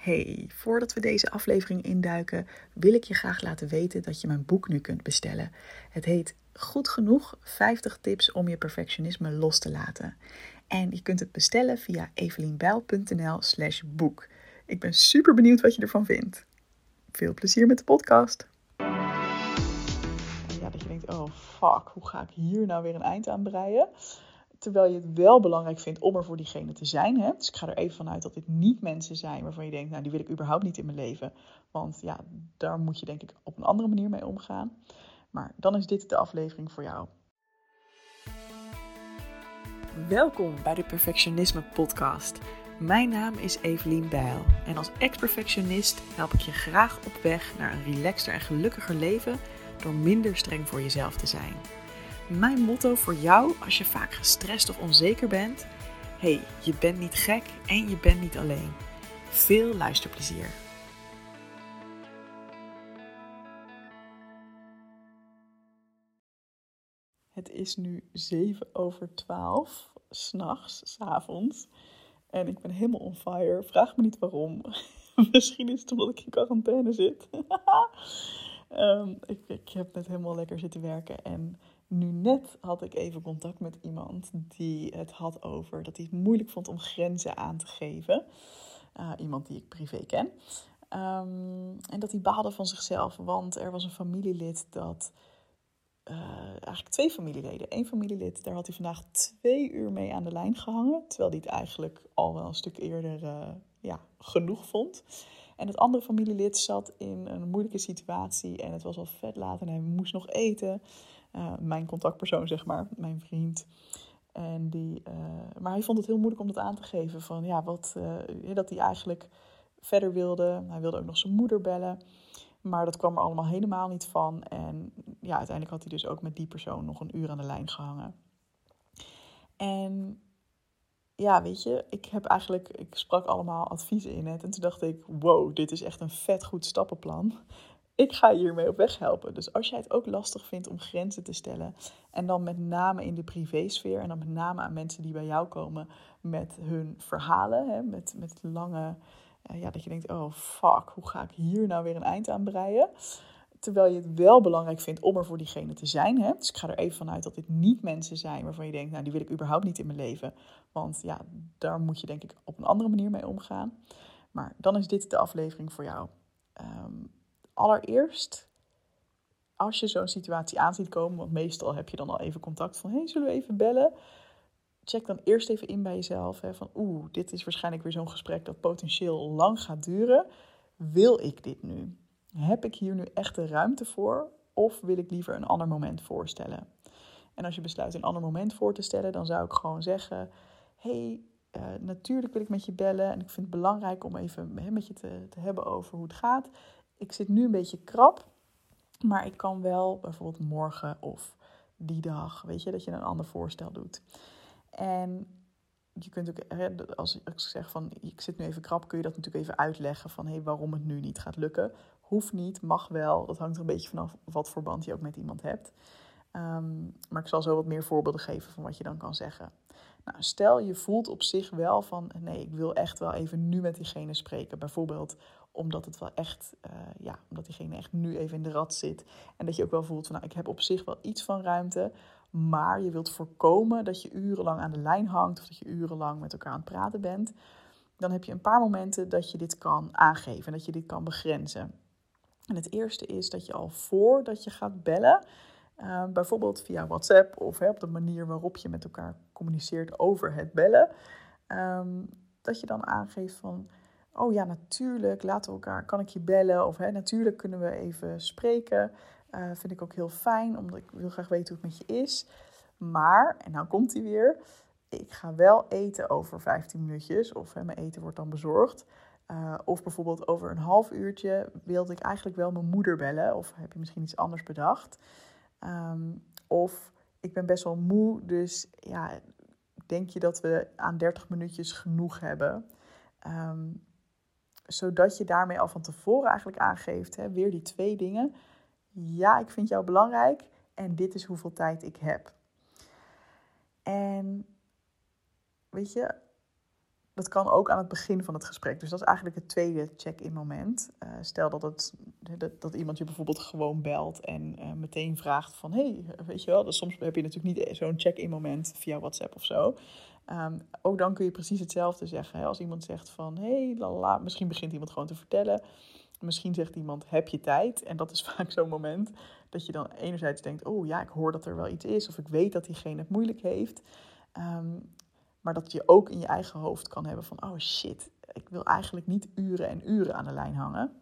Hey, voordat we deze aflevering induiken, wil ik je graag laten weten dat je mijn boek nu kunt bestellen. Het heet Goed genoeg 50 tips om je perfectionisme los te laten. En je kunt het bestellen via evelienbijl.nl/slash boek. Ik ben super benieuwd wat je ervan vindt. Veel plezier met de podcast. Ja, dat je denkt: oh fuck, hoe ga ik hier nou weer een eind aan breien? Terwijl je het wel belangrijk vindt om er voor diegene te zijn. Hè? Dus ik ga er even vanuit dat dit niet mensen zijn waarvan je denkt, nou die wil ik überhaupt niet in mijn leven. Want ja, daar moet je denk ik op een andere manier mee omgaan. Maar dan is dit de aflevering voor jou. Welkom bij de Perfectionisme Podcast. Mijn naam is Evelien Bijl en als ex-perfectionist help ik je graag op weg naar een relaxter en gelukkiger leven door minder streng voor jezelf te zijn. Mijn motto voor jou als je vaak gestrest of onzeker bent: hey, je bent niet gek en je bent niet alleen. Veel luisterplezier. Het is nu 7 over 12, s'nachts, s'avonds. En ik ben helemaal on fire. Vraag me niet waarom. Misschien is het omdat ik in quarantaine zit. um, ik, ik heb net helemaal lekker zitten werken en nu net had ik even contact met iemand die het had over dat hij het moeilijk vond om grenzen aan te geven. Uh, iemand die ik privé ken. Um, en dat hij baalde van zichzelf, want er was een familielid dat. Uh, eigenlijk twee familieleden. Eén familielid, daar had hij vandaag twee uur mee aan de lijn gehangen. Terwijl hij het eigenlijk al wel een stuk eerder uh, ja, genoeg vond. En het andere familielid zat in een moeilijke situatie en het was al vet laat en hij moest nog eten. Eh, mijn contactpersoon, zeg maar, mijn vriend. En die, uh, maar hij vond het heel moeilijk om dat aan te geven. Van ja, wat, uh, dat hij eigenlijk verder wilde. Hij wilde ook nog zijn moeder bellen. Maar dat kwam er allemaal helemaal niet van. En ja, uiteindelijk had hij dus ook met die persoon nog een uur aan de lijn gehangen. En ja, weet je, ik heb eigenlijk, ik sprak allemaal adviezen in. En toen dacht ik, wow, dit is echt een vet goed stappenplan ik ga hiermee op weg helpen. Dus als jij het ook lastig vindt om grenzen te stellen, en dan met name in de privésfeer, en dan met name aan mensen die bij jou komen met hun verhalen, hè, met, met lange, uh, ja, dat je denkt, oh fuck, hoe ga ik hier nou weer een eind aan breien? Terwijl je het wel belangrijk vindt om er voor diegene te zijn. Hè? Dus ik ga er even vanuit dat dit niet mensen zijn waarvan je denkt, nou die wil ik überhaupt niet in mijn leven. Want ja, daar moet je denk ik op een andere manier mee omgaan. Maar dan is dit de aflevering voor jou. Um, allereerst, als je zo'n situatie aan ziet komen, want meestal heb je dan al even contact van, hey, zullen we even bellen? Check dan eerst even in bij jezelf, hè, van oeh, dit is waarschijnlijk weer zo'n gesprek dat potentieel lang gaat duren. Wil ik dit nu? Heb ik hier nu echt de ruimte voor? Of wil ik liever een ander moment voorstellen? En als je besluit een ander moment voor te stellen, dan zou ik gewoon zeggen: hey, uh, natuurlijk wil ik met je bellen. En ik vind het belangrijk om even met je te, te hebben over hoe het gaat ik zit nu een beetje krap, maar ik kan wel bijvoorbeeld morgen of die dag, weet je, dat je een ander voorstel doet. En je kunt ook, als ik zeg van ik zit nu even krap, kun je dat natuurlijk even uitleggen van hé, hey, waarom het nu niet gaat lukken. Hoeft niet, mag wel. Dat hangt er een beetje vanaf wat voor band je ook met iemand hebt. Um, maar ik zal zo wat meer voorbeelden geven van wat je dan kan zeggen. Nou, stel je voelt op zich wel van nee, ik wil echt wel even nu met diegene spreken. Bijvoorbeeld omdat het wel echt, uh, ja, omdat diegene echt nu even in de rat zit. En dat je ook wel voelt van, nou, ik heb op zich wel iets van ruimte. Maar je wilt voorkomen dat je urenlang aan de lijn hangt of dat je urenlang met elkaar aan het praten bent. Dan heb je een paar momenten dat je dit kan aangeven en dat je dit kan begrenzen. En het eerste is dat je al voordat je gaat bellen, uh, bijvoorbeeld via WhatsApp of hè, op de manier waarop je met elkaar communiceert over het bellen, um, dat je dan aangeeft van oh ja, natuurlijk, laten we elkaar, kan ik je bellen? Of hè, natuurlijk kunnen we even spreken. Uh, vind ik ook heel fijn, omdat ik wil graag weten hoe het met je is. Maar, en nou komt hij weer, ik ga wel eten over 15 minuutjes. Of mijn eten wordt dan bezorgd. Uh, of bijvoorbeeld over een half uurtje wilde ik eigenlijk wel mijn moeder bellen. Of heb je misschien iets anders bedacht. Um, of ik ben best wel moe, dus ja, denk je dat we aan 30 minuutjes genoeg hebben? Um, zodat je daarmee al van tevoren eigenlijk aangeeft, hè, weer die twee dingen. Ja, ik vind jou belangrijk en dit is hoeveel tijd ik heb. En weet je, dat kan ook aan het begin van het gesprek. Dus dat is eigenlijk het tweede check-in moment. Uh, stel dat, het, dat, dat, iemand je bijvoorbeeld gewoon belt en uh, meteen vraagt van... hey, weet je wel, dus soms heb je natuurlijk niet zo'n check-in moment via WhatsApp of zo. Um, ook dan kun je precies hetzelfde zeggen. Hè? Als iemand zegt van, hey, lala, misschien begint iemand gewoon te vertellen. Misschien zegt iemand, heb je tijd? En dat is vaak zo'n moment dat je dan enerzijds denkt... oh ja, ik hoor dat er wel iets is. Of ik weet dat diegene het moeilijk heeft. Um, maar dat je ook in je eigen hoofd kan hebben van, oh shit, ik wil eigenlijk niet uren en uren aan de lijn hangen.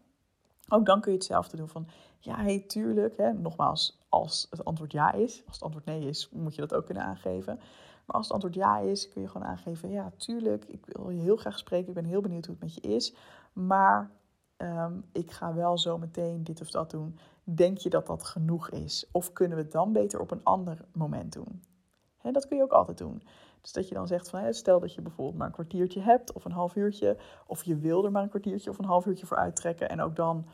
Ook dan kun je hetzelfde doen van, ja, hey, tuurlijk. Hè, nogmaals, als het antwoord ja is. Als het antwoord nee is, moet je dat ook kunnen aangeven. Maar als het antwoord ja is, kun je gewoon aangeven, ja, tuurlijk, ik wil je heel graag spreken. Ik ben heel benieuwd hoe het met je is. Maar um, ik ga wel zo meteen dit of dat doen. Denk je dat dat genoeg is? Of kunnen we het dan beter op een ander moment doen? Dat kun je ook altijd doen. Dus dat je dan zegt van, stel dat je bijvoorbeeld maar een kwartiertje hebt of een half uurtje, of je wil er maar een kwartiertje of een half uurtje voor uittrekken. En ook dan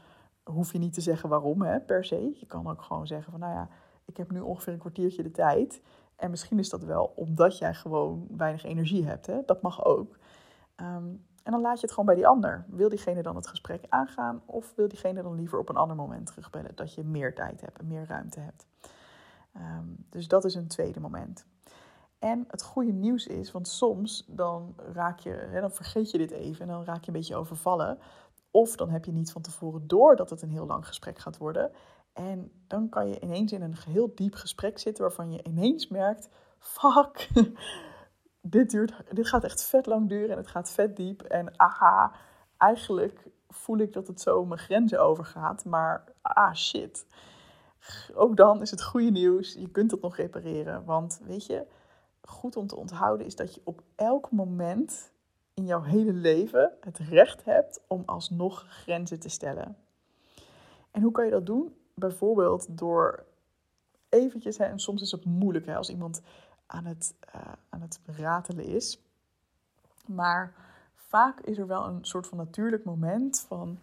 hoef je niet te zeggen waarom hè, per se. Je kan ook gewoon zeggen van, nou ja, ik heb nu ongeveer een kwartiertje de tijd. En misschien is dat wel omdat jij gewoon weinig energie hebt. Hè? Dat mag ook. Ehm, en dan laat je het gewoon bij die ander. Wil diegene dan het gesprek aangaan of wil diegene dan liever op een ander moment terugbellen? Dat je meer tijd hebt en meer ruimte hebt. Ehm, dus dat is een tweede moment. En het goede nieuws is, want soms dan raak je, hè, dan vergeet je dit even en dan raak je een beetje overvallen. Of dan heb je niet van tevoren door dat het een heel lang gesprek gaat worden. En dan kan je ineens in een heel diep gesprek zitten waarvan je ineens merkt: fuck, dit, duurt, dit gaat echt vet lang duren en het gaat vet diep. En aha, eigenlijk voel ik dat het zo mijn grenzen overgaat, maar ah shit. Ook dan is het goede nieuws, je kunt het nog repareren. Want weet je, goed om te onthouden is dat je op elk moment in jouw hele leven het recht hebt om alsnog grenzen te stellen. En hoe kan je dat doen? Bijvoorbeeld door eventjes, hè, en soms is het moeilijk hè, als iemand aan het, uh, aan het ratelen is. Maar vaak is er wel een soort van natuurlijk moment van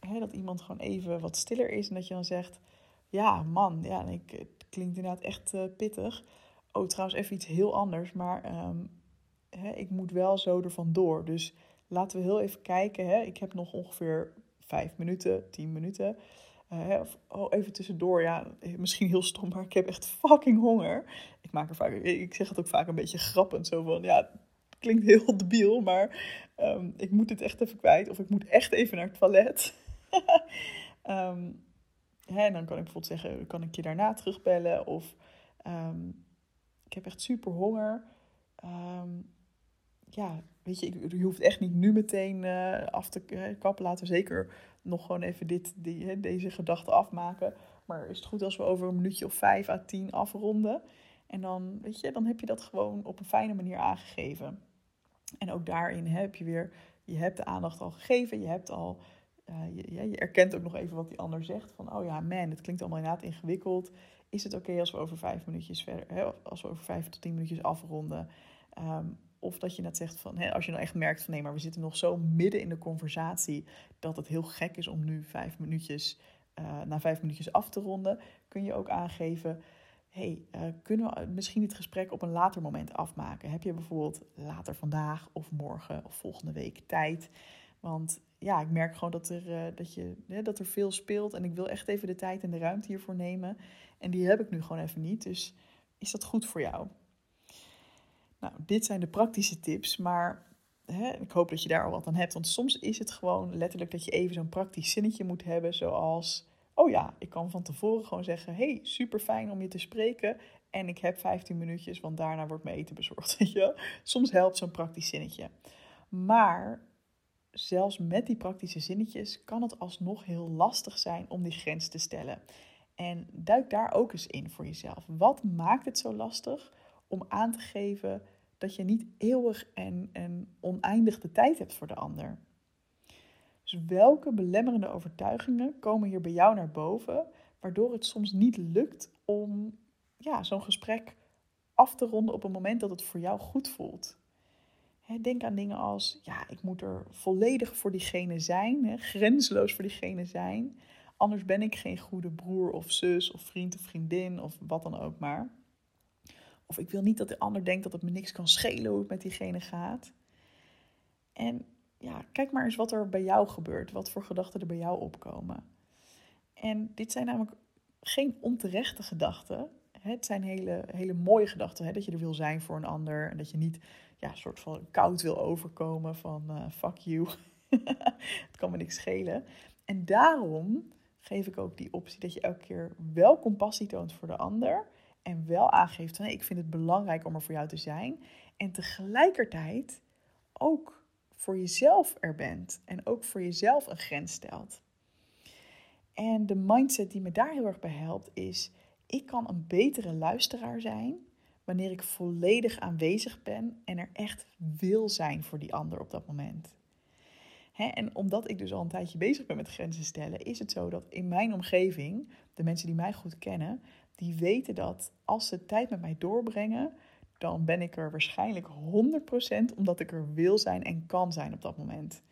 hè, dat iemand gewoon even wat stiller is en dat je dan zegt: Ja, man, ja, ik, het klinkt inderdaad echt uh, pittig. Oh, trouwens, even iets heel anders. Maar ehm, hè, ik moet wel zo ervan door. Dus laten we heel even kijken. Hè. Ik heb nog ongeveer vijf minuten, tien minuten. Uh, of, oh, even tussendoor. Ja, misschien heel stom, maar ik heb echt fucking honger. Ik maak er vaak, ik zeg het ook vaak een beetje grappend. Zo van, ja, het klinkt heel debiel, maar ehm, ik moet het echt even kwijt. Of ik moet echt even naar het toilet. en dan kan ik bijvoorbeeld zeggen, kan ik je daarna terugbellen? Of ik heb echt super honger. Ehm, ja, weet je, je hoeft echt niet nu meteen uh, af te kappen. Laten we zeker nog gewoon even dit, die, deze gedachte afmaken. Maar is het goed als we over een minuutje of vijf à tien afronden? En dan, weet je, dan heb je dat gewoon op een fijne manier aangegeven. En ook daarin heb je weer, je hebt de aandacht al gegeven. Je hebt al, uh, je, je erkent ook nog even wat die ander zegt. Van, oh ja, man, het klinkt allemaal inderdaad ingewikkeld is het oké als we over vijf minuutjes verder, hè, als we over vijf tot tien minuutjes afronden? Ehm, of dat je net zegt van, hè, als je nou echt merkt van nee, maar we zitten nog zo midden in de conversatie dat het heel gek is om nu vijf minuutjes, uh, na vijf minuutjes af te ronden, kun je ook aangeven, hey, uh, kunnen we misschien het gesprek op een later moment afmaken? Heb je bijvoorbeeld later vandaag of morgen of volgende week tijd? Want ja, ik merk gewoon dat er, dat, je, dat er veel speelt en ik wil echt even de tijd en de ruimte hiervoor nemen. En die heb ik nu gewoon even niet. Dus is dat goed voor jou? Nou, dit zijn de praktische tips, maar hè, ik hoop dat je daar al wat aan hebt. Want soms is het gewoon letterlijk dat je even zo'n praktisch zinnetje moet hebben, zoals: Oh ja, ik kan van tevoren gewoon zeggen: Hey, super fijn om je te spreken. En ik heb 15 minuutjes, want daarna wordt mijn eten bezorgd. Je? Soms helpt zo'n praktisch zinnetje. Maar zelfs met die praktische zinnetjes kan het alsnog heel lastig zijn om die grens te stellen. En duik daar ook eens in voor jezelf. Wat maakt het zo lastig om aan te geven dat je niet eeuwig en, en oneindig de tijd hebt voor de ander? Dus welke belemmerende overtuigingen komen hier bij jou naar boven, waardoor het soms niet lukt om ja, zo'n gesprek af te ronden op een moment dat het voor jou goed voelt? denk aan dingen als, ja, ik moet er volledig voor diegene zijn, he, grenzeloos voor diegene zijn. Anders ben ik geen goede broer of zus of vriend of vriendin of wat dan ook maar. Of ik wil niet dat de ander denkt dat het me niks kan schelen hoe het met diegene gaat. En ja, kijk maar eens wat er bij jou gebeurt, wat voor gedachten er bij jou opkomen. En dit zijn namelijk geen onterechte gedachten. Het zijn hele, hele mooie gedachten. Hè? Dat je er wil zijn voor een ander. En dat je niet ja, een soort van koud wil overkomen van uh, fuck you. het kan me niks schelen. En daarom geef ik ook die optie dat je elke keer wel compassie toont voor de ander. En wel aangeeft van ik vind het belangrijk om er voor jou te zijn. En tegelijkertijd ook voor jezelf er bent. En ook voor jezelf een grens stelt. En de mindset die me daar heel erg bij helpt is: ik kan een betere luisteraar zijn wanneer ik volledig aanwezig ben en er echt wil zijn voor die ander op dat moment. en omdat ik dus al een tijdje bezig ben met grenzen stellen, is het zo dat in mijn omgeving, de mensen die mij goed kennen, die weten dat als ze tijd met mij doorbrengen, dan ben ik er waarschijnlijk 100% omdat ik er wil zijn en kan zijn op dat moment.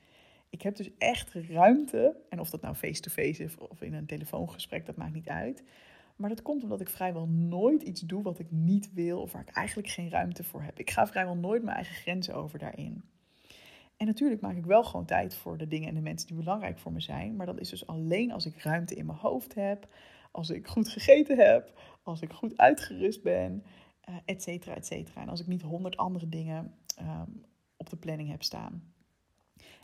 Ik heb dus echt ruimte, en of dat nou face-to-face is of in een telefoongesprek, dat maakt niet uit. Maar dat komt omdat ik vrijwel nooit iets doe wat ik niet wil of waar ik eigenlijk geen ruimte voor heb. Ik ga vrijwel nooit mijn eigen grenzen over daarin. En natuurlijk maak ik wel gewoon tijd voor de dingen en de mensen die belangrijk voor me zijn. Maar dat is dus alleen als ik ruimte in mijn hoofd heb, als ik goed gegeten heb, als ik goed uitgerust ben, uh, et cetera, et cetera. En als ik niet honderd andere dingen ehm, op de planning heb staan.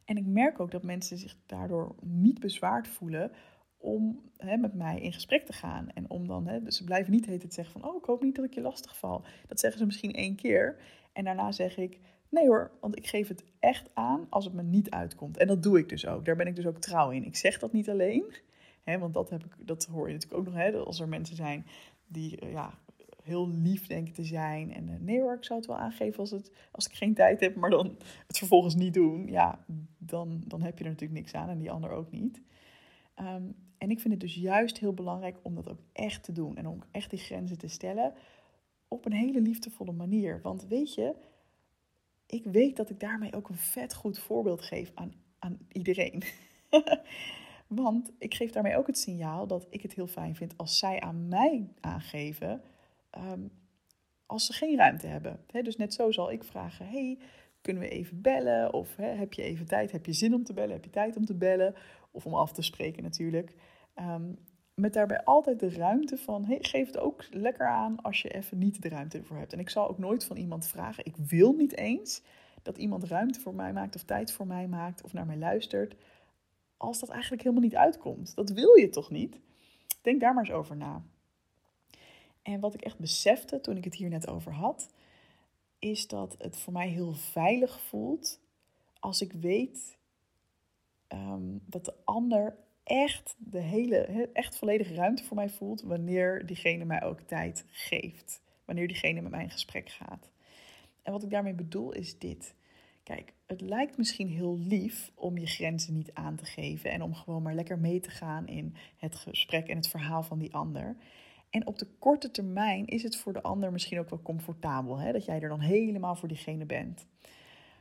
En ik merk ook dat mensen zich daardoor niet bezwaard voelen om met mij in gesprek te gaan. En om dan, dus ze blijven niet het zeggen van, oh, ik hoop niet dat ik je lastig val. Dat zeggen ze misschien één keer. En daarna zeg ik, nee hoor, want ik geef het echt aan als het me niet uitkomt. En dat doe ik dus ook. Daar ben ik dus ook trouw in. Ik zeg dat niet alleen, want dat, heb ik, dat hoor je natuurlijk ook nog, hè, als er mensen zijn die eh, ja, heel lief denken te zijn. En uh, nee hoor, ik zou het wel aangeven als, het, als ik geen tijd heb, maar dan het vervolgens niet doen. Ja, dan, dan heb je er natuurlijk niks aan en die ander ook niet. Ehm, en ik vind het dus juist heel belangrijk om dat ook echt te doen. En om echt die grenzen te stellen op een hele liefdevolle manier. Want weet je, ik weet dat ik daarmee ook een vet goed voorbeeld geef aan, aan iedereen. Want ik geef daarmee ook het signaal dat ik het heel fijn vind als zij aan mij aangeven Ehm, als ze geen ruimte hebben. dus net zo zal ik vragen: hey, kunnen we even bellen? Of heb je even tijd? Heb je zin om te bellen? Heb je tijd om te bellen? Of om af te spreken natuurlijk. Ehm, met daarbij altijd de ruimte van: hey, geef het ook lekker aan als je even niet de ruimte ervoor hebt. En ik zal ook nooit van iemand vragen: ik wil niet eens dat iemand ruimte voor mij maakt of tijd voor mij maakt of naar mij luistert. Als dat eigenlijk helemaal niet uitkomt. Dat wil je toch niet? Denk daar maar eens over na. En wat ik echt besefte toen ik het hier net over had, is dat het voor mij heel veilig voelt als ik weet um, dat de ander echt de hele, echt volledige ruimte voor mij voelt wanneer diegene mij ook tijd geeft. Wanneer diegene met mij in gesprek gaat. En wat ik daarmee bedoel is dit. Kijk, het lijkt misschien heel lief om je grenzen niet aan te geven en om gewoon maar lekker mee te gaan in het gesprek en het verhaal van die ander. En op de korte termijn is het voor de ander misschien ook wel comfortabel, hè? dat jij er dan helemaal voor diegene bent.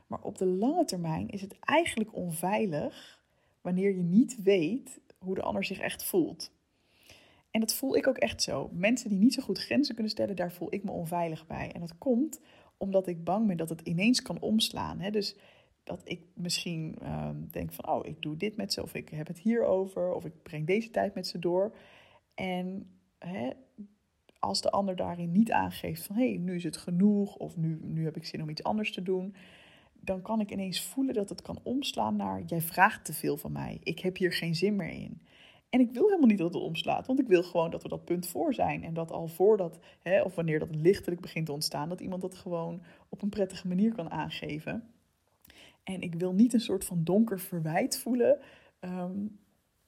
Maar op de lange termijn is het eigenlijk onveilig wanneer je niet weet hoe de ander zich echt voelt. En dat voel ik ook echt zo. Mensen die niet zo goed grenzen kunnen stellen, daar voel ik me onveilig bij. En dat komt omdat ik bang ben dat het ineens kan omslaan. Hè? Dus dat ik misschien ehm, denk van, oh, ik doe dit met ze, of ik heb het hierover, of ik breng deze tijd met ze door. En hè, als de ander daarin niet aangeeft van hé, hey, nu is het genoeg of nu, nu heb ik zin om iets anders te doen, dan kan ik ineens voelen dat het kan omslaan naar jij vraagt te veel van mij. Ik heb hier geen zin meer in. En ik wil helemaal niet dat het omslaat, want ik wil gewoon dat we dat punt voor zijn. En dat al voordat, hè, of wanneer dat lichtelijk begint te ontstaan, dat iemand dat gewoon op een prettige manier kan aangeven. En ik wil niet een soort van donker verwijt voelen. Ehm,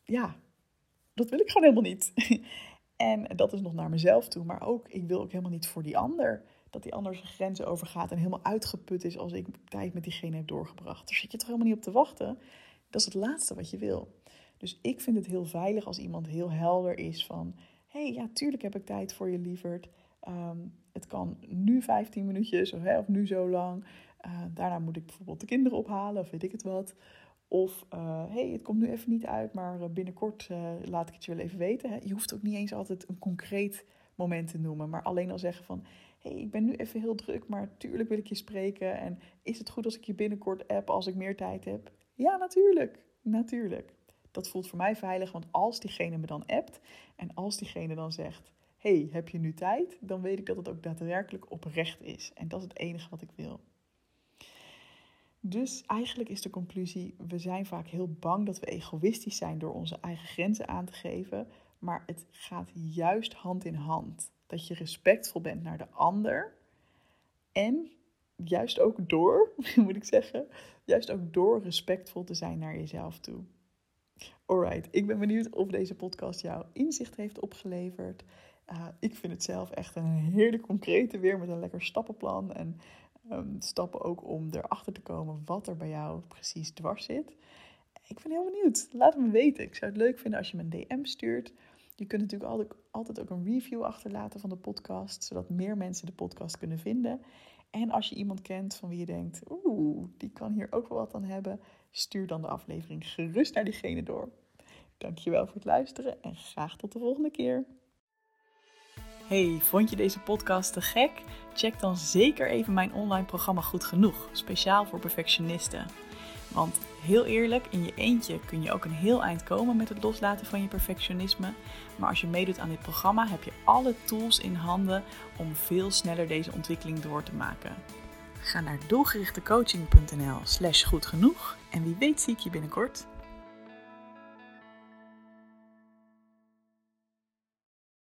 ja, dat wil ik gewoon helemaal niet. En dat is nog naar mezelf toe. Maar ook, ik wil ook helemaal niet voor die ander. Dat die ander zijn grenzen overgaat en helemaal uitgeput is als ik tijd met diegene heb doorgebracht. Daar zit je toch helemaal niet op te wachten. Dat is het laatste wat je wil. Dus ik vind het heel veilig als iemand heel helder is van... hé, hey, ja, tuurlijk heb ik tijd voor je, lieverd. Ehm, het kan nu 15 minuutjes of, hè, of nu zo lang. Uh, daarna moet ik bijvoorbeeld de kinderen ophalen of weet ik het wat. Of hé, uh, hey, het komt nu even niet uit, maar eh, binnenkort laat ik het je wel even weten. Hè. Je hoeft ook niet eens altijd een concreet moment te noemen, maar alleen al zeggen van... hey, ik ben nu even heel druk, maar tuurlijk wil ik je spreken. En is het goed als ik je binnenkort app als ik meer tijd heb? Ja, natuurlijk. Natuurlijk. Dat voelt voor mij veilig, want als diegene me dan appt en als diegene dan zegt: hey, heb je nu tijd? Dan weet ik dat het ook daadwerkelijk oprecht is. En dat is het enige wat ik wil. Dus eigenlijk is de conclusie: we zijn vaak heel bang dat we egoïstisch zijn door onze eigen grenzen aan te geven. Maar het gaat juist hand in hand. Dat je respectvol bent naar de ander. En juist ook door, moet ik zeggen, juist ook door respectvol te zijn naar jezelf toe. Alright, ik ben benieuwd of deze podcast jou inzicht heeft opgeleverd. Uh, ik vind het zelf echt een hele concrete weer met een lekker stappenplan. En um, stappen ook om erachter te komen wat er bij jou precies dwars zit. Ik ben heel benieuwd. Laat het me weten. Ik zou het leuk vinden als je me een DM stuurt. Je kunt natuurlijk altijd, altijd ook een review achterlaten van de podcast, zodat meer mensen de podcast kunnen vinden. En als je iemand kent van wie je denkt, oeh, die kan hier ook wel wat aan hebben, stuur dan de aflevering gerust naar diegene door. Dankjewel voor het luisteren en graag tot de volgende keer. Hey, vond je deze podcast te gek? Check dan zeker even mijn online programma Goed Genoeg, speciaal voor perfectionisten. Want heel eerlijk, in je eentje kun je ook een heel eind komen met het loslaten van je perfectionisme. Maar als je meedoet aan dit programma, heb je alle tools in handen om veel sneller deze ontwikkeling door te maken. Ga naar doelgerichtecoaching.nl/slash goed genoeg en wie weet zie ik je binnenkort.